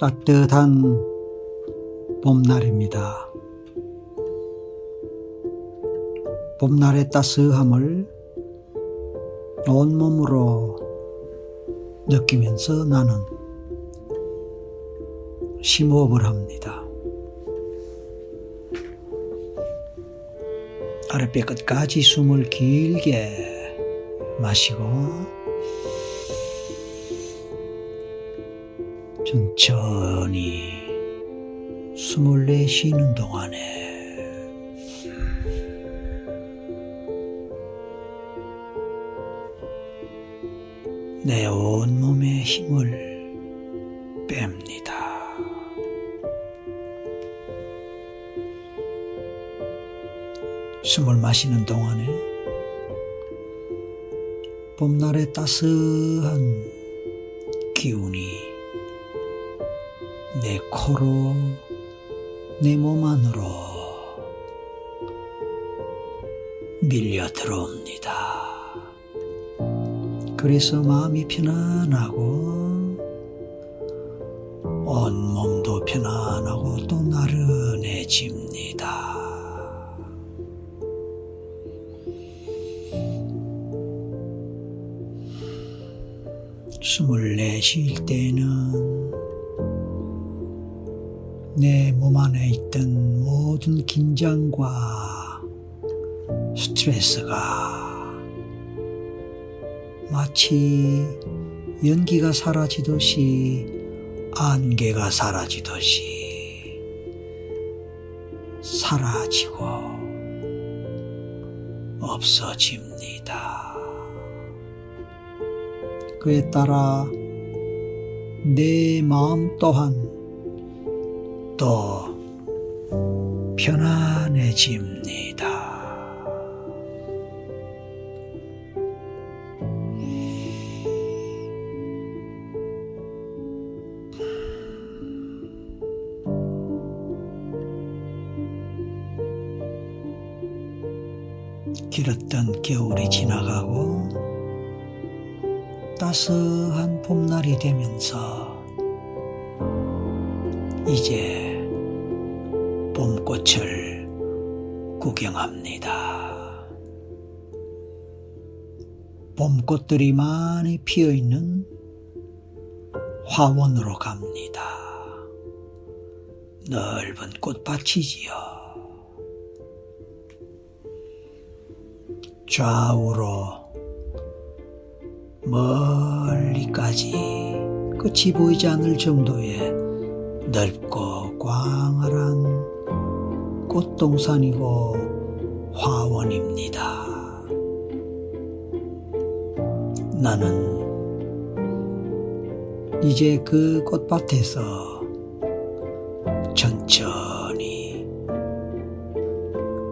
따뜻한 봄날입니다. 봄날의 따스함을 온몸으로 느끼면서 나는 심호흡을 합니다. 아랫배 끝까지 숨을 길게 마시고 천천히 숨을 내쉬는 동안에 내 온몸의 힘을 뺍니다. 숨을 마시는 동안에 봄날의 따스한 기운이 내 코로 내 몸 안으로 밀려 들어옵니다. 그래서 마음이 편안하고 온몸도 편안하고 또 나른해집니다. 숨을 내쉴 때는 내 몸 안에 있던 모든 긴장과 스트레스가 마치 연기가 사라지듯이 안개가 사라지듯이 사라지고 없어집니다. 그에 따라 내 마음 또한 또 편안해집니다. 길었던 겨울이 지나가고 따스한 봄날이 되면서 이제 봄꽃을 구경합니다. 봄꽃들이 많이 피어 있는 화원으로 갑니다. 넓은 꽃밭이지요. 좌우로 멀리까지 끝이 보이지 않을 정도의 넓 광활한 꽃동산이고 화원입니다. 나는 이제 그 꽃밭에서 천천히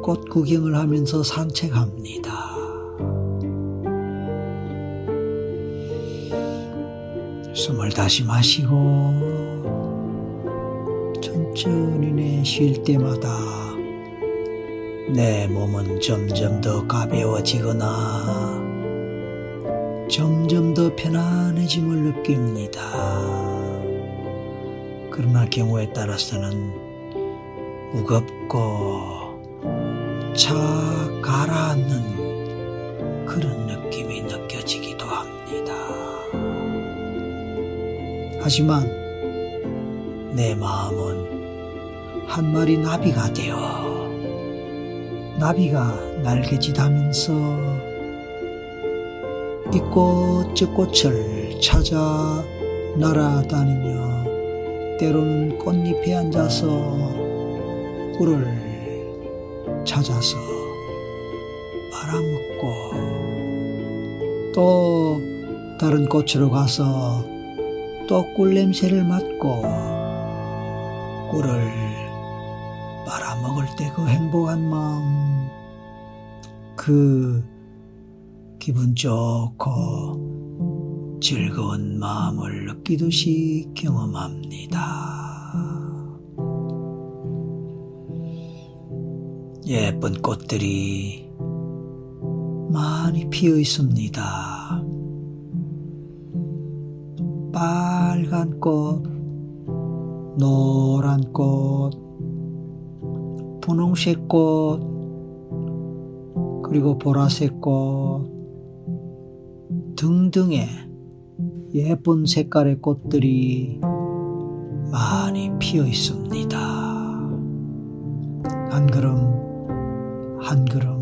꽃 구경을 하면서 산책합니다. 숨을 다시 마시고 천천히 내쉴 때마다 내 몸은 점점 더 가벼워지거나 점점 더 편안해짐을 느낍니다. 그러나 경우에 따라서는 무겁고 차 가라앉는 그런 느낌이 느껴지기도 합니다. 하지만 내 마음은 한 마리 나비가 되어 나비가 날개짓하면서 이 꽃 저 꽃을 찾아 날아다니며 때로는 꽃잎에 앉아서 꿀을 찾아서 말아먹고 또 다른 꽃으로 가서 또 꿀 냄새를 맡고 꿀을 말아먹을 때 그 행복한 마음 그 기분 좋고 즐거운 마음을 느끼듯이 경험합니다. 예쁜 꽃들이 많이 피어 있습니다. 빨간 꽃, 노란 꽃, 분홍색 꽃, 그리고 보라색 꽃 등등의 예쁜 색깔의 꽃들이 많이 피어 있습니다. 한 걸음, 한 걸음.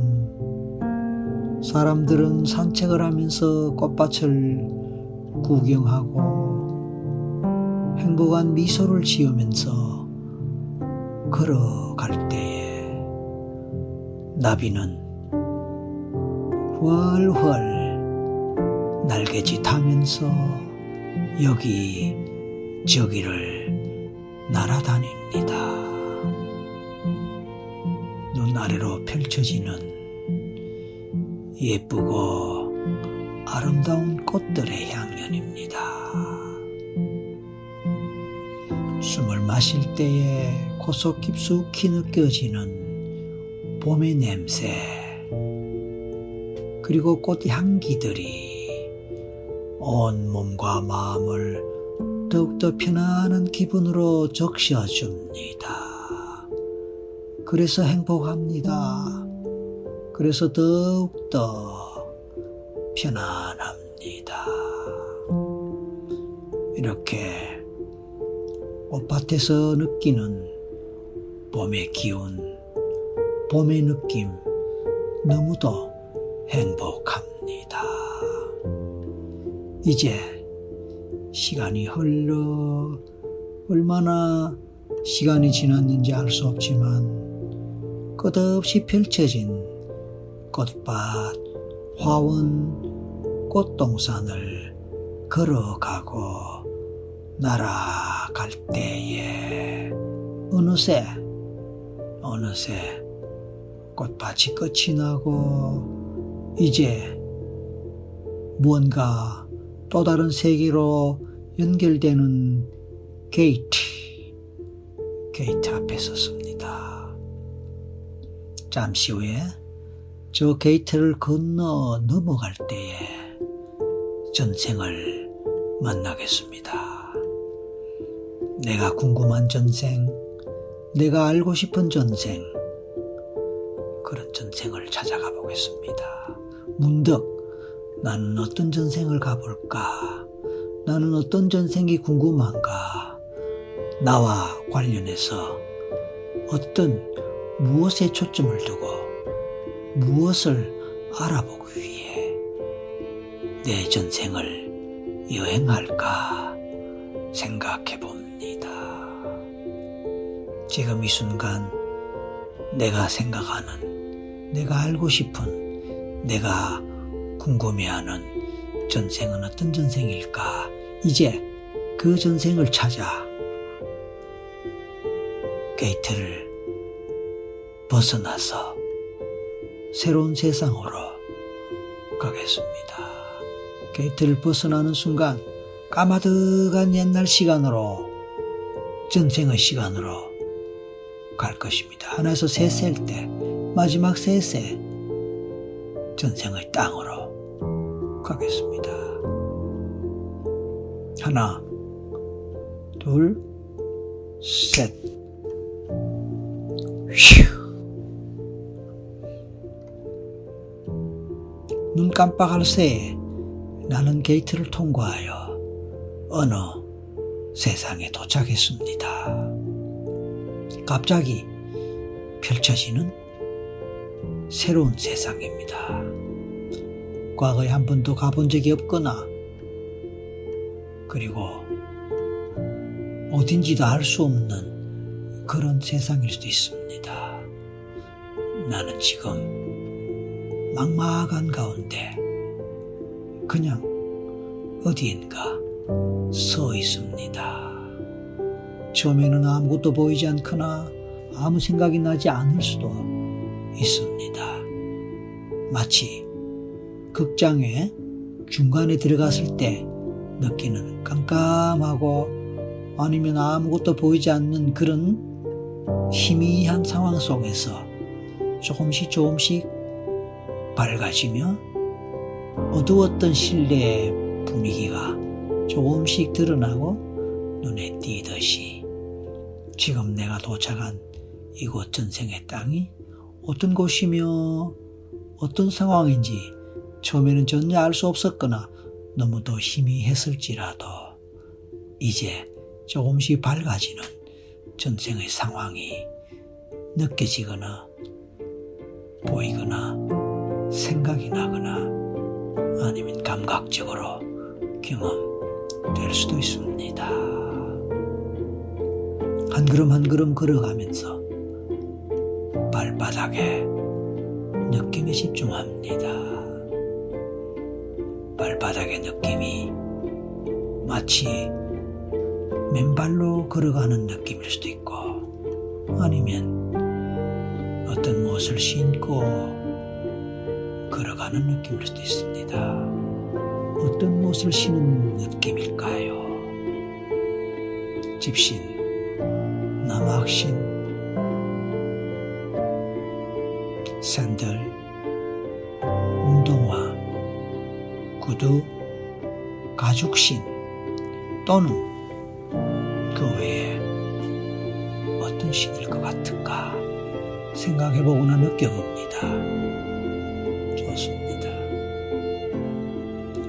사람들은 산책을 하면서 꽃밭을 구경하고 행복한 미소를 지으면서 걸어갈 때에 나비는 훨훨 날개짓 하면서 여기 저기를 날아다닙니다. 눈 아래로 펼쳐지는 예쁘고 아름다운 꽃들의 향연입니다. 숨을 마실 때에 고속 깊숙이 느껴지는 봄의 냄새, 그리고 꽃 향기들이 온 몸과 마음을 더욱더 편안한 기분으로 적셔줍니다. 그래서 행복합니다. 그래서 더욱더 편안합니다. 이렇게 꽃밭에서 느끼는 봄의 기운, 봄의 느낌, 너무도 행복합니다. 이제 시간이 흘러 얼마나 시간이 지났는지 알 수 없지만 끝없이 펼쳐진 꽃밭, 화원, 꽃동산을 걸어가고 날아갈 때에 어느새 어느새 꽃밭이 끝이 나고 이제 무언가 또 다른 세계로 연결되는 게이트, 게이트 앞에 섰습니다. 잠시 후에 저 게이트를 건너 넘어갈 때에 전생을 만나겠습니다. 내가 궁금한 전생, 내가 알고 싶은 전생, 그런 전생을 찾아가 보겠습니다. 문득 나는 어떤 전생을 가볼까? 나는 어떤 전생이 궁금한가? 나와 관련해서 어떤 무엇에 초점을 두고 무엇을 알아보기 위해 내 전생을 여행할까 생각해 봅니다. 지금 이 순간 내가 생각하는, 내가 알고 싶은 내가 궁금해하는 전생은 어떤 전생일까? 이제 그 전생을 찾아 게이트를 벗어나서 새로운 세상으로 가겠습니다. 게이트를 벗어나는 순간 까마득한 옛날 시간으로 전생의 시간으로 갈 것입니다. 하나에서 셋 셀 때 마지막 세세 전생의 땅으로 가겠습니다. 하나, 둘, 셋. 휴. 눈 깜빡할 새에 나는 게이트를 통과하여 어느 세상에 도착했습니다. 갑자기 펼쳐지는 새로운 세상입니다. 과거에 한 번도 가본 적이 없거나 그리고 어딘지도 알 수 없는 그런 세상일 수도 있습니다. 나는 지금 막막한 가운데 그냥 어디엔가 서 있습니다. 처음에는 아무것도 보이지 않거나 아무 생각이 나지 않을 수도 있습니다. 마치 극장에 중간에 들어갔을 때 느끼는 깜깜하고 아니면 아무것도 보이지 않는 그런 희미한 상황 속에서 조금씩 조금씩 밝아지며 어두웠던 실내의 분위기가 조금씩 드러나고 눈에 띄듯이 지금 내가 도착한 이곳 전생의 땅이 어떤 곳이며 어떤 상황인지 처음에는 전혀 알 수 없었거나 너무도 희미했을지라도 이제 조금씩 밝아지는 전생의 상황이 느껴지거나 보이거나 생각이 나거나 아니면 감각적으로 경험될 수도 있습니다. 한 걸음 한 걸음 걸어가면서 발바닥에 느낌에 집중합니다. 발바닥의 느낌이 마치 맨발로 걸어가는 느낌일 수도 있고 아니면 어떤 무엇을 신고 걸어가는 느낌일 수도 있습니다. 어떤 무엇을 신은 느낌일까요? 집신, 남학신, 샌들, 운동화, 구두, 가죽신 또는 그 외에 어떤 신일 것 같은가 생각해보거나 느껴봅니다. 좋습니다.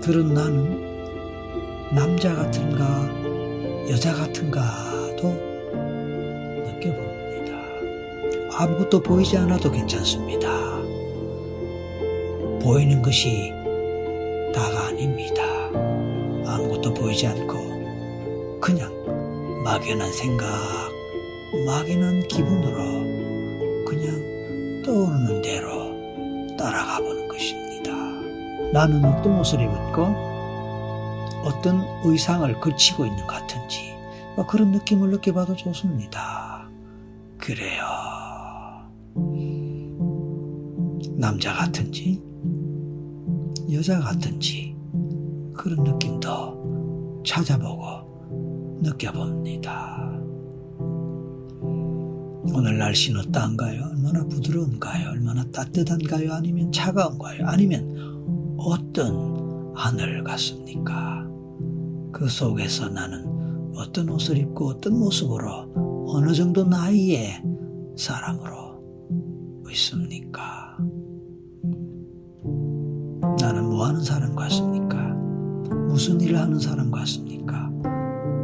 그런 나는 남자 같은가 여자 같은가 아무것도 보이지 않아도 괜찮습니다. 보이는 것이 다가 아닙니다. 아무것도 보이지 않고 그냥 막연한 생각, 막연한 기분으로 그냥 떠오르는 대로 따라가 보는 것입니다. 나는 어떤 옷을 입었고 어떤 의상을 걸치고 있는 것 같은지 뭐 그런 느낌을 느껴봐도 좋습니다. 그래요. 남자 같은지 여자 같은지 그런 느낌도 찾아보고 느껴봅니다. 오늘 날씨는 어떠한가요? 얼마나 부드러운가요? 얼마나 따뜻한가요? 아니면 차가운가요? 아니면 어떤 하늘 같습니까? 그 속에서 나는 어떤 옷을 입고 어떤 모습으로 어느 정도 나이의 사람으로 있습니까? 나는 뭐 하는 사람 같습니까? 무슨 일을 하는 사람 같습니까?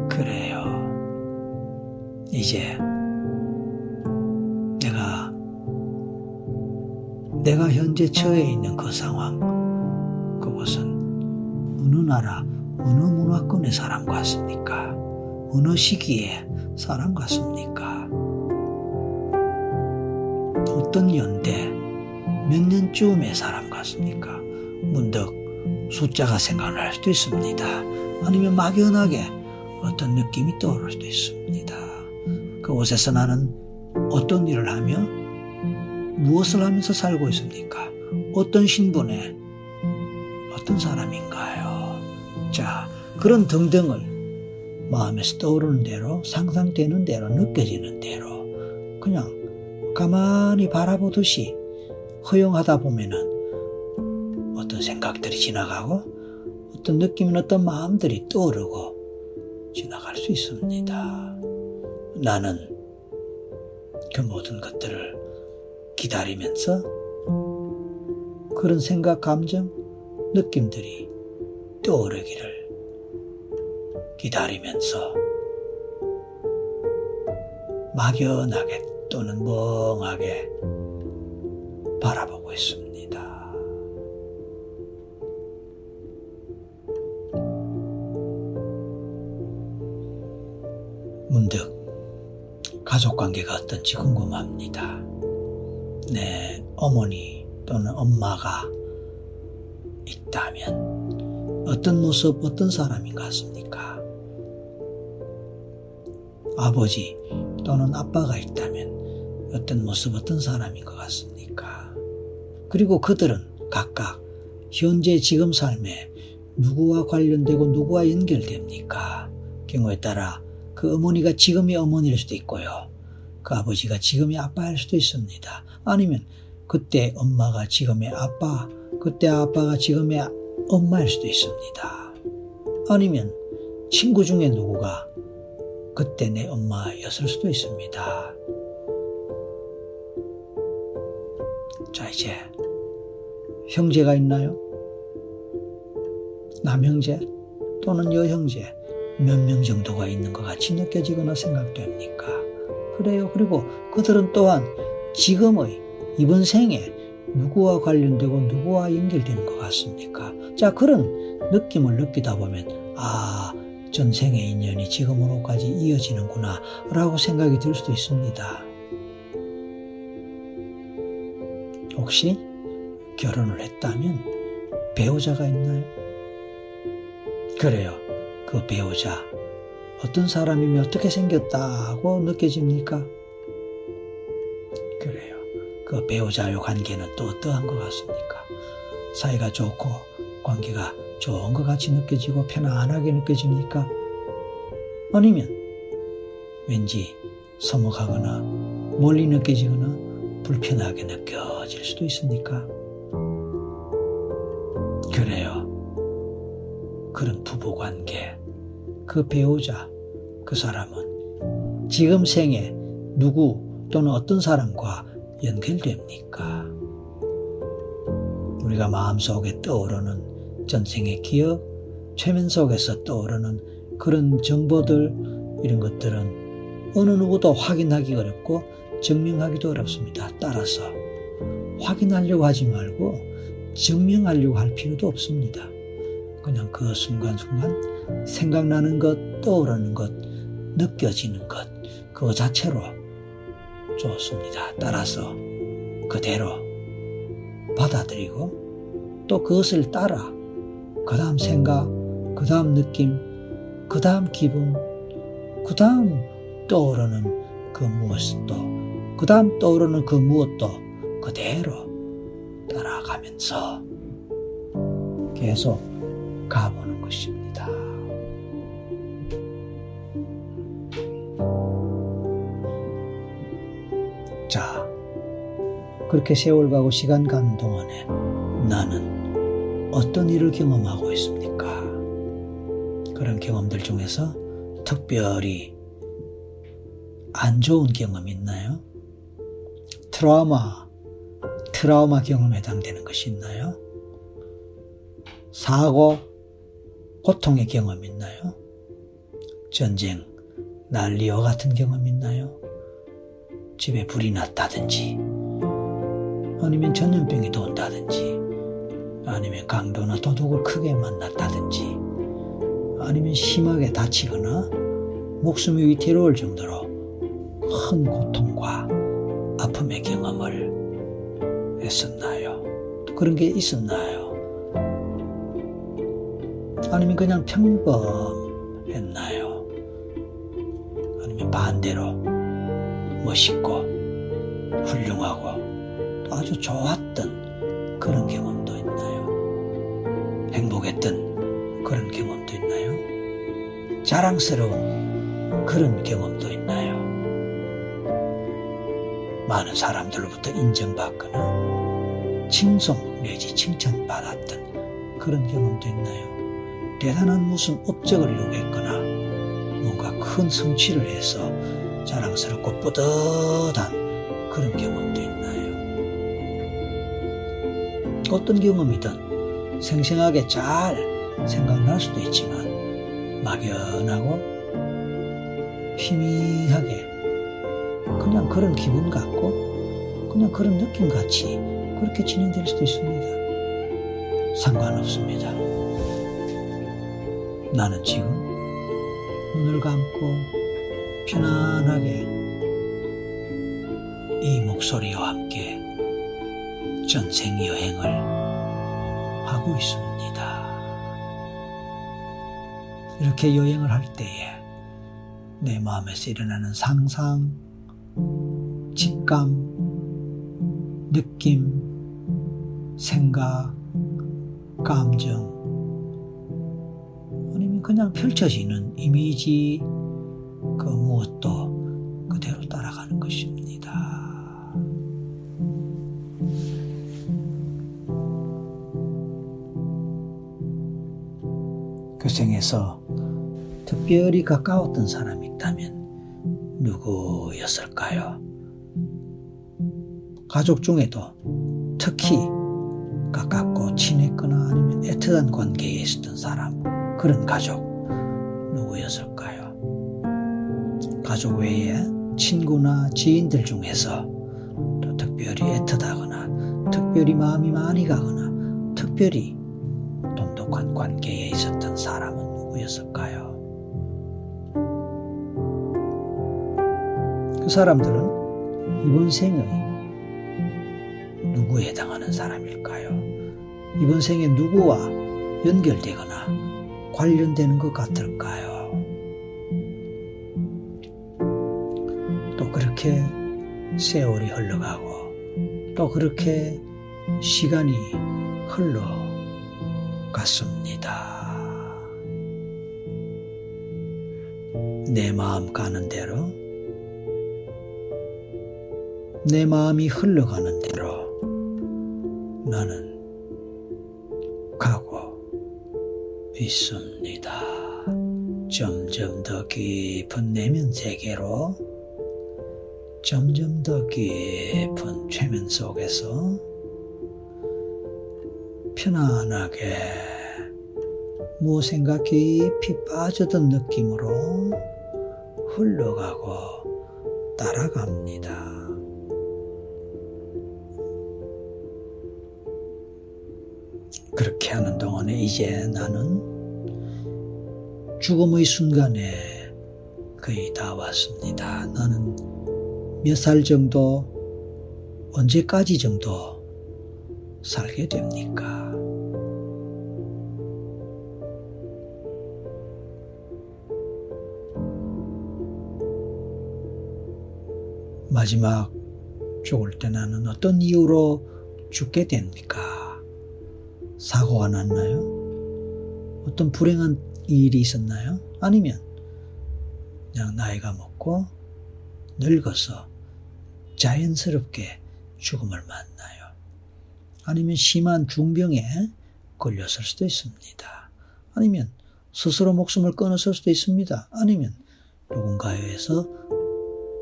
그래요. 이제 내가 내가 현재 처해 있는 그 상황 그곳은 어느 나라 어느 문화권의 사람 같습니까? 어느 시기에 사람 같습니까? 어떤 연대 몇 년쯤의 사람 같습니까? 문득 숫자가 생각날 수도 있습니다. 아니면 막연하게 어떤 느낌이 떠오를 수도 있습니다. 그곳에서 나는 어떤 일을 하며 무엇을 하면서 살고 있습니까? 어떤 신분에 어떤 사람인가요? 자, 그런 등등을 마음에서 떠오르는 대로 상상되는 대로 느껴지는 대로 그냥 가만히 바라보듯이 허용하다 보면은 생각들이 지나가고 어떤 느낌은 어떤 마음들이 떠오르고 지나갈 수 있습니다. 나는 그 모든 것들을 기다리면서 그런 생각, 감정, 느낌들이 떠오르기를 기다리면서 막연하게 또는 멍하게 바라보고 있습니다. 가족 관계가 어떤지 궁금합니다. 네, 어머니 또는 엄마가 있다면 어떤 모습, 어떤 사람인 것 같습니까? 아버지 또는 아빠가 있다면 어떤 모습, 어떤 사람인 것 같습니까? 그리고 그들은 각각 현재 지금 삶에 누구와 관련되고 누구와 연결됩니까? 경우에 따라 그 어머니가 지금의 어머니일 수도 있고요. 그 아버지가 지금의 아빠일 수도 있습니다. 아니면 그때 엄마가 지금의 아빠, 그때 아빠가 지금의 엄마일 수도 있습니다. 아니면 친구 중에 누구가 그때 내 엄마였을 수도 있습니다. 자, 이제 형제가 있나요? 남형제 또는 여형제 몇 명 정도가 있는 것 같이 느껴지거나 생각됩니까? 그래요. 그리고 그들은 또한 지금의 이번 생에 누구와 관련되고 누구와 연결되는 것 같습니까? 자, 그런 느낌을 느끼다 보면, 아, 전생의 인연이 지금으로까지 이어지는구나, 라고 생각이 들 수도 있습니다. 혹시 결혼을 했다면 배우자가 있나요? 그래요. 그 배우자. 어떤 사람이면 어떻게 생겼다고 느껴집니까? 그래요. 그 배우자의 관계는 또 어떠한 것 같습니까? 사이가 좋고 관계가 좋은 것 같이 느껴지고 편안하게 느껴집니까? 아니면 왠지 서먹하거나 멀리 느껴지거나 불편하게 느껴질 수도 있습니까? 그래요. 그런 부부 관계, 그 배우자, 그 사람은 지금 생에 누구 또는 어떤 사람과 연결됩니까? 우리가 마음속에 떠오르는 전생의 기억, 최면 속에서 떠오르는 그런 정보들, 이런 것들은 어느 누구도 확인하기 어렵고 증명하기도 어렵습니다. 따라서 확인하려고 하지 말고 증명하려고 할 필요도 없습니다. 그냥 그 순간순간 생각나는 것, 떠오르는 것, 느껴지는 것, 그거 자체로 좋습니다. 따라서 그대로 받아들이고 또 그것을 따라 그 다음 생각, 그 다음 느낌, 그 다음 기분, 그 다음 떠오르는 그 무엇도, 그 다음 떠오르는 그 무엇도 그대로 따라가면서 계속 가보는 것입니다. 그렇게 세월 가고 시간 가는 동안에 나는 어떤 일을 경험하고 있습니까? 그런 경험들 중에서 특별히 안 좋은 경험 있나요? 트라우마, 트라우마 경험에 해당되는 것이 있나요? 사고, 고통의 경험 있나요? 전쟁, 난리와 같은 경험 있나요? 집에 불이 났다든지, 아니면 전염병이 돈다든지, 아니면 강도나 도둑을 크게 만났다든지, 아니면 심하게 다치거나 목숨이 위태로울 정도로 큰 고통과 아픔의 경험을 했었나요? 그런 게 있었나요? 아니면 그냥 평범했나요? 아니면 반대로 멋있고 훌륭하고 아주 좋았던 그런 경험도 있나요? 행복했던 그런 경험도 있나요? 자랑스러운 그런 경험도 있나요? 많은 사람들로부터 인정받거나 칭송 내지 칭찬받았던 그런 경험도 있나요? 대단한 무슨 업적을 이루겠거나 뭔가 큰 성취를 해서 자랑스럽고 뿌듯한 그런 경험도 있나요? 어떤 경험이든 생생하게 잘 생각날 수도 있지만 막연하고 희미하게 그냥 그런 기분 같고 그냥 그런 느낌 같이 그렇게 진행될 수도 있습니다. 상관없습니다. 나는 지금 눈을 감고 편안하게 이 목소리와 함께 전생 여행을 하고 있습니다. 이렇게 여행을 할 때에 내 마음에서 일어나는 상상, 직감, 느낌, 생각, 감정, 아니면 그냥 펼쳐지는 이미지, 그 무엇도 그 생에서 특별히 가까웠던 사람이 있다면 누구였을까요? 가족 중에도 특히 가깝고 친했거나 아니면 애틋한 관계에 있었던 사람, 그런 가족, 누구였을까요? 가족 외에 친구나 지인들 중에서 또 특별히 애틋하거나 특별히 마음이 많이 가거나 특별히 돈독한 관계에 있었던 누구였을까요? 그 사람들은 이번 생의 누구에 해당하는 사람일까요? 이번 생에 누구와 연결되거나 관련되는 것 같을까요? 또 그렇게 세월이 흘러가고 또 그렇게 시간이 흘러갔습니다. 내 마음 가는 대로 내 마음이 흘러가는 대로 나는 가고 있습니다. 점점 더 깊은 내면 세계로 점점 더 깊은 최면 속에서 편안하게 무엇인가 깊이 빠져든 느낌으로 흘러가고 따라갑니다. 그렇게 하는 동안에 이제 나는 죽음의 순간에 거의 다 왔습니다. 나는 몇 살 정도, 언제까지 정도 살게 됩니까? 마지막 죽을 때 나는 어떤 이유로 죽게 됩니까? 사고가 났나요? 어떤 불행한 일이 있었나요? 아니면 그냥 나이가 먹고 늙어서 자연스럽게 죽음을 만나요. 아니면 심한 중병에 걸렸을 수도 있습니다. 아니면 스스로 목숨을 끊었을 수도 있습니다. 아니면 누군가에 의해서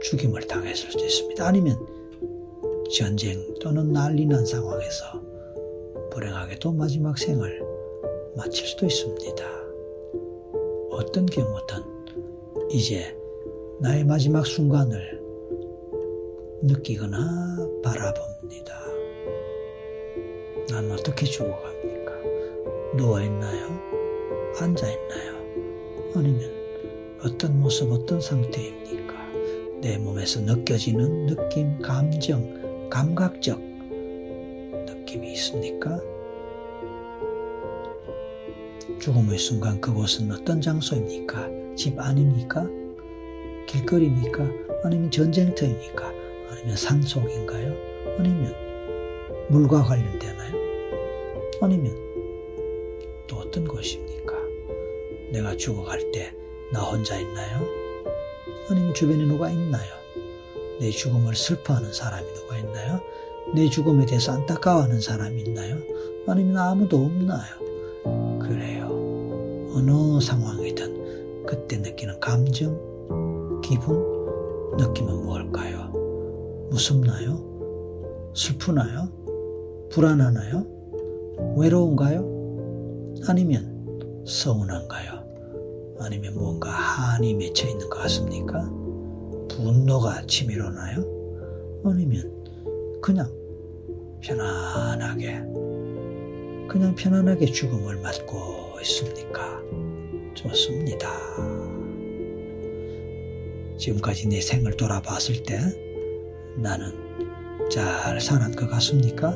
죽임을 당했을 수도 있습니다. 아니면 전쟁 또는 난리 난 상황에서 불행하게도 마지막 생을 마칠 수도 있습니다. 어떤 경우든 이제 나의 마지막 순간을 느끼거나 바라봅니다. 난 어떻게 죽어갑니까? 누워있나요? 앉아있나요? 아니면 어떤 모습, 어떤 상태입니까? 내 몸에서 느껴지는 느낌, 감정, 감각적 느낌이 있습니까? 죽음의 순간 그곳은 어떤 장소입니까? 집 안입니까? 길거리입니까? 아니면 전쟁터입니까? 아니면 산속인가요? 아니면 물과 관련되나요? 아니면 또 어떤 곳입니까? 내가 죽어갈 때 나 혼자 있나요? 아니면 주변에 누가 있나요? 내 죽음을 슬퍼하는 사람이 누가 있나요? 내 죽음에 대해서 안타까워하는 사람이 있나요? 아니면 아무도 없나요? 그래요. 어느 상황이든 그때 느끼는 감정, 기분, 느낌은 뭘까요? 무섭나요? 슬프나요? 불안하나요? 외로운가요? 아니면 서운한가요? 아니면 뭔가 한이 맺혀 있는 것 같습니까? 분노가 치밀어나요? 아니면 그냥 편안하게 그냥 편안하게 죽음을 맞고 있습니까? 좋습니다. 지금까지 내 생을 돌아봤을 때 나는 잘 살았 것 같습니까?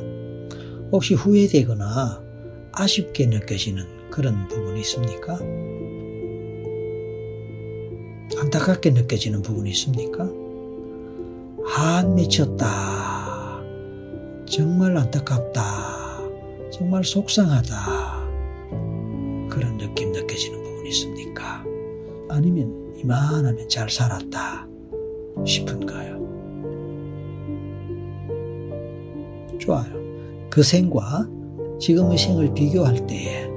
혹시 후회되거나 아쉽게 느껴지는 그런 부분이 있습니까? 안타깝게 느껴지는 부분이 있습니까? 한 미쳤다. 정말 안타깝다. 정말 속상하다. 그런 느낌 느껴지는 부분이 있습니까? 아니면 이만하면 잘 살았다 싶은가요? 좋아요. 그 생과 지금의 생을 비교할 때에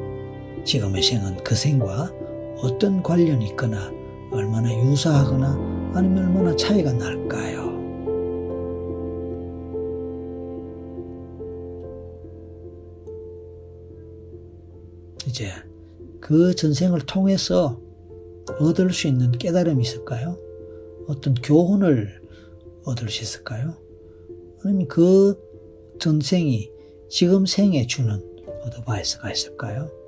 지금의 생은 그 생과 어떤 관련이 있거나 얼마나 유사하거나 아니면 얼마나 차이가 날까요? 이제 그 전생을 통해서 얻을 수 있는 깨달음이 있을까요? 어떤 교훈을 얻을 수 있을까요? 아니면 그 전생이 지금 생에 주는 어드바이스가 있을까요?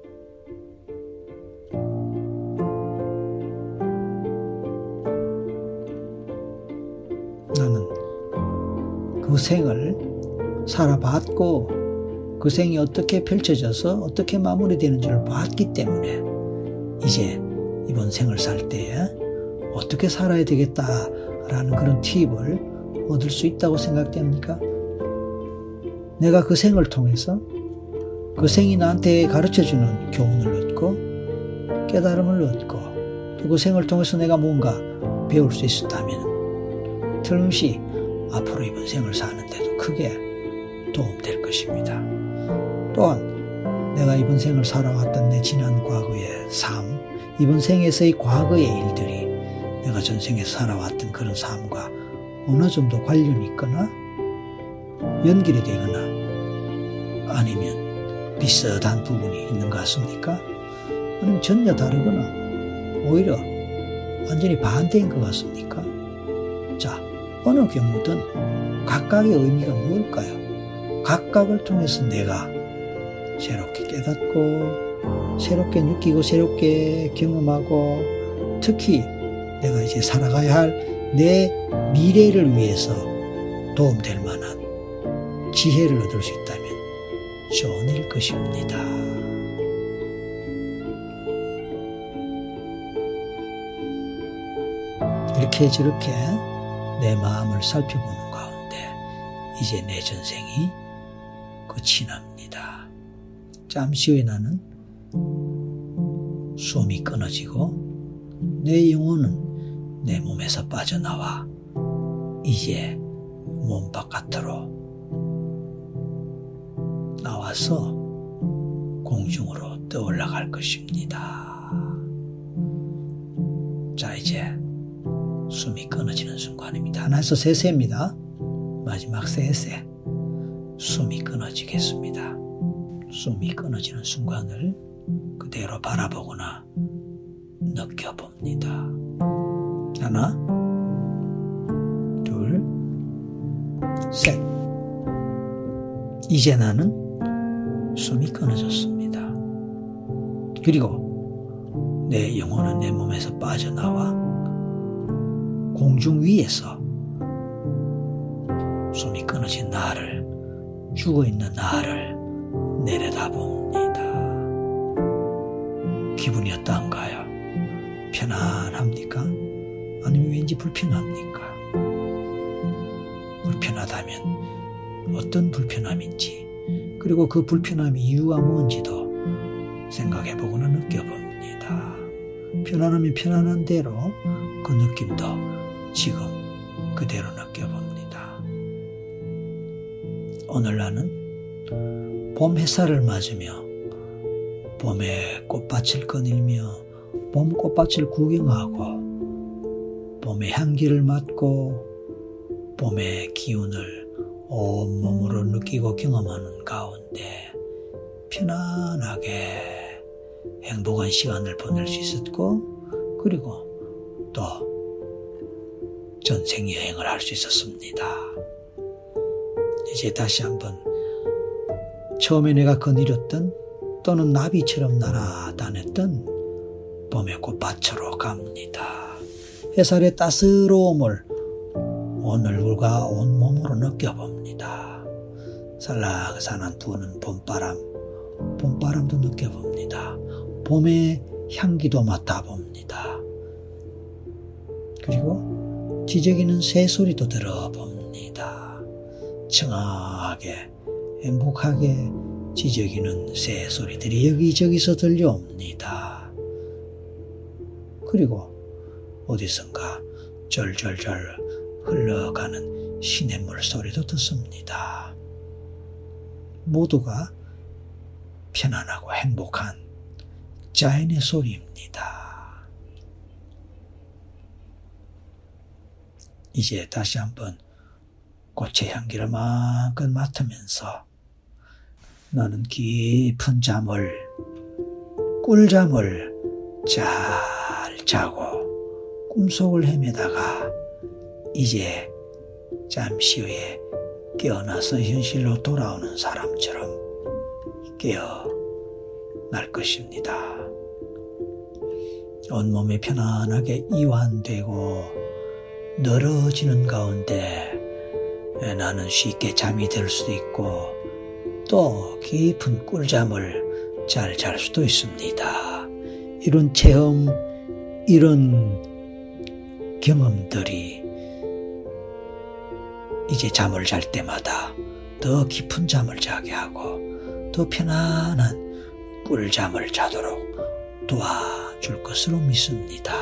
생을 살아봤고 그 생이 어떻게 펼쳐져서 어떻게 마무리되는지를 봤기 때문에 이제 이번 생을 살 때에 어떻게 살아야 되겠다라는 그런 팁을 얻을 수 있다고 생각됩니까? 내가 그 생을 통해서 그 생이 나한테 가르쳐 주는 교훈을 얻고 깨달음을 얻고 또 그 생을 통해서 내가 뭔가 배울 수 있었다면 틀림없이 앞으로 이번 생을 사는데도 크게 도움될 것입니다. 또한 내가 이번 생을 살아왔던 내 지난 과거의 삶, 이번 생에서의 과거의 일들이 내가 전생에서 살아왔던 그런 삶과 어느 정도 관련이 있거나 연결이 되거나 아니면 비슷한 부분이 있는 것 같습니까? 아니면 전혀 다르거나 오히려 완전히 반대인 것 같습니까? 자, 어느 경우든 각각의 의미가 무엇일까요? 각각을 통해서 내가 새롭게 깨닫고 새롭게 느끼고 새롭게 경험하고 특히 내가 이제 살아가야 할 내 미래를 위해서 도움될 만한 지혜를 얻을 수 있다면 좋은 일 것입니다. 이렇게 저렇게 내 마음을 살펴보는 가운데 이제 내 전생이 끝이 납니다. 잠시 후에 나는 숨이 끊어지고 내 영혼은 내 몸에서 빠져나와 이제 몸 바깥으로 나와서 공중으로 떠올라갈 것입니다. 자, 이제 숨이 끊어지는 순간입니다. 하나에서 세세입니다. 마지막 세세. 숨이 끊어지겠습니다. 숨이 끊어지는 순간을 그대로 바라보거나 느껴봅니다. 하나, 둘, 셋. 이제 나는 숨이 끊어졌습니다. 그리고 내 영혼은 내 몸에서 빠져나와 공중 위에서 숨이 끊어진 나를, 죽어 있는 나를 내려다봅니다. 기분이 어떤가요? 편안합니까? 아니면 왠지 불편합니까? 불편하다면 어떤 불편함인지, 그리고 그 불편함의 이유가 뭔지도 생각해 보거나 느껴봅니다. 편안하면 편안한 대로 그 느낌도 지금 그대로 느껴봅니다. 오늘 나는 봄 햇살을 맞으며 봄의 꽃밭을 거닐며 봄 꽃밭을 구경하고 봄의 향기를 맡고 봄의 기운을 온몸으로 느끼고 경험하는 가운데 편안하게 행복한 시간을 보낼 수 있었고 그리고 또 전생 여행을 할 수 있었습니다. 이제 다시 한번 처음에 내가 거닐었던 또는 나비처럼 날아다녔던 봄의 꽃밭으로 갑니다. 햇살의 따스러움을 온 얼굴과 온 몸으로 느껴봅니다. 살랑살랑 부는 봄바람, 봄바람도 느껴봅니다. 봄의 향기도 맡아봅니다. 그리고 지저귀는 새소리도 들어봅니다. 청하게, 행복하게 지저귀는 새소리들이 여기저기서 들려옵니다. 그리고 어디선가 절절절 흘러가는 시냇물 소리도 듣습니다. 모두가 편안하고 행복한 자연의 소리입니다. 이제 다시 한번 꽃의 향기를 마음껏 맡으면서 나는 깊은 잠을, 꿀잠을 잘 자고 꿈속을 헤매다가 이제 잠시 후에 깨어나서 현실로 돌아오는 사람처럼 깨어날 것입니다. 온몸이 편안하게 이완되고 늘어지는 가운데 나는 쉽게 잠이 들 수도 있고 또 깊은 꿀잠을 잘 잘 수도 있습니다. 이런 체험, 이런 경험들이 이제 잠을 잘 때마다 더 깊은 잠을 자게 하고 더 편안한 꿀잠을 자도록 도와줄 것으로 믿습니다.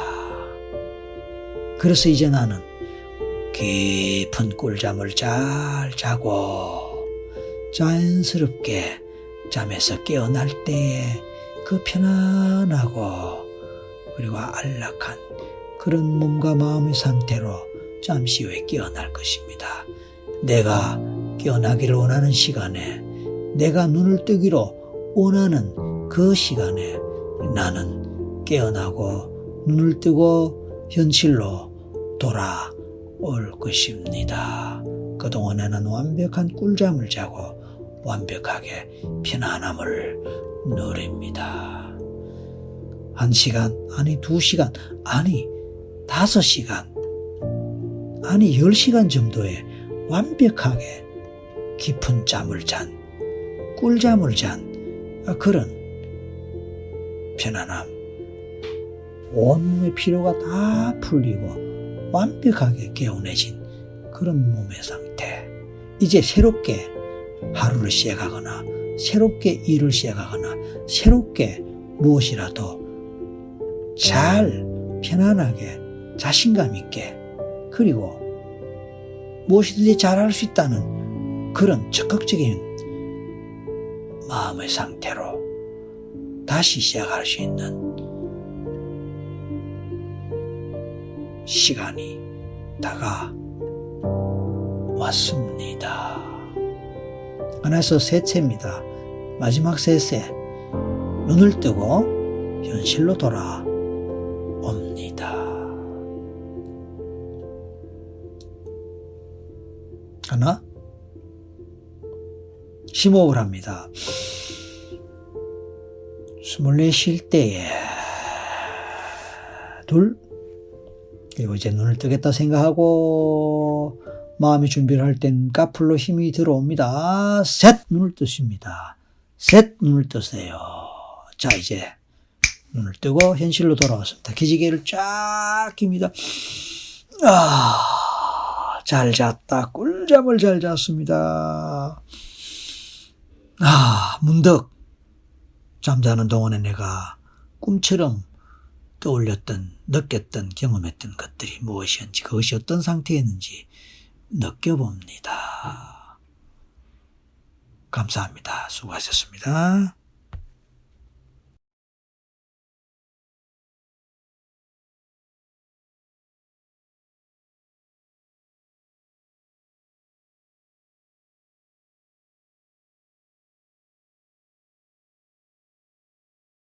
그래서 이제 나는 깊은 꿀잠을 잘 자고 자연스럽게 잠에서 깨어날 때에 그 편안하고 그리고 안락한 그런 몸과 마음의 상태로 잠시 후에 깨어날 것입니다. 내가 깨어나기를 원하는 시간에 내가 눈을 뜨기로 원하는 그 시간에 나는 깨어나고 눈을 뜨고 현실로 돌아 올 것입니다. 그동안에는 완벽한 꿀잠을 자고 완벽하게 편안함을 누립니다. 한 시간, 아니 두 시간, 아니 다섯 시간, 아니 열 시간 정도의 완벽하게 깊은 잠을 잔, 꿀잠을 잔 그런 편안함. 온몸의 피로가 다 풀리고 완벽하게 개운해진 그런 몸의 상태. 이제 새롭게 하루를 시작하거나 새롭게 일을 시작하거나 새롭게 무엇이라도 잘 편안하게 자신감 있게 그리고 무엇이든지 잘할 수 있다는 그런 적극적인 마음의 상태로 다시 시작할 수 있는 시간이 다가왔습니다. 하나에서 셋째입니다. 마지막 셋째. 눈을 뜨고 현실로 돌아옵니다. 하나, 심호흡을 합니다. 숨을 내쉴 때에 둘, 그리고 이제 눈을 뜨겠다 생각하고 마음의 준비를 할 땐 까풀로 힘이 들어옵니다. 셋, 눈을 뜨십니다. 셋, 눈을 뜨세요. 자, 이제 눈을 뜨고 현실로 돌아왔습니다. 기지개를 쫙 깁니다. 아, 잘 잤다. 꿀잠을 잘 잤습니다. 아, 문득 잠자는 동안에 내가 꿈처럼 떠올렸던, 느꼈던, 경험했던 것들이 무엇이었는지, 그것이 어떤 상태였는지 느껴봅니다. 감사합니다. 수고하셨습니다.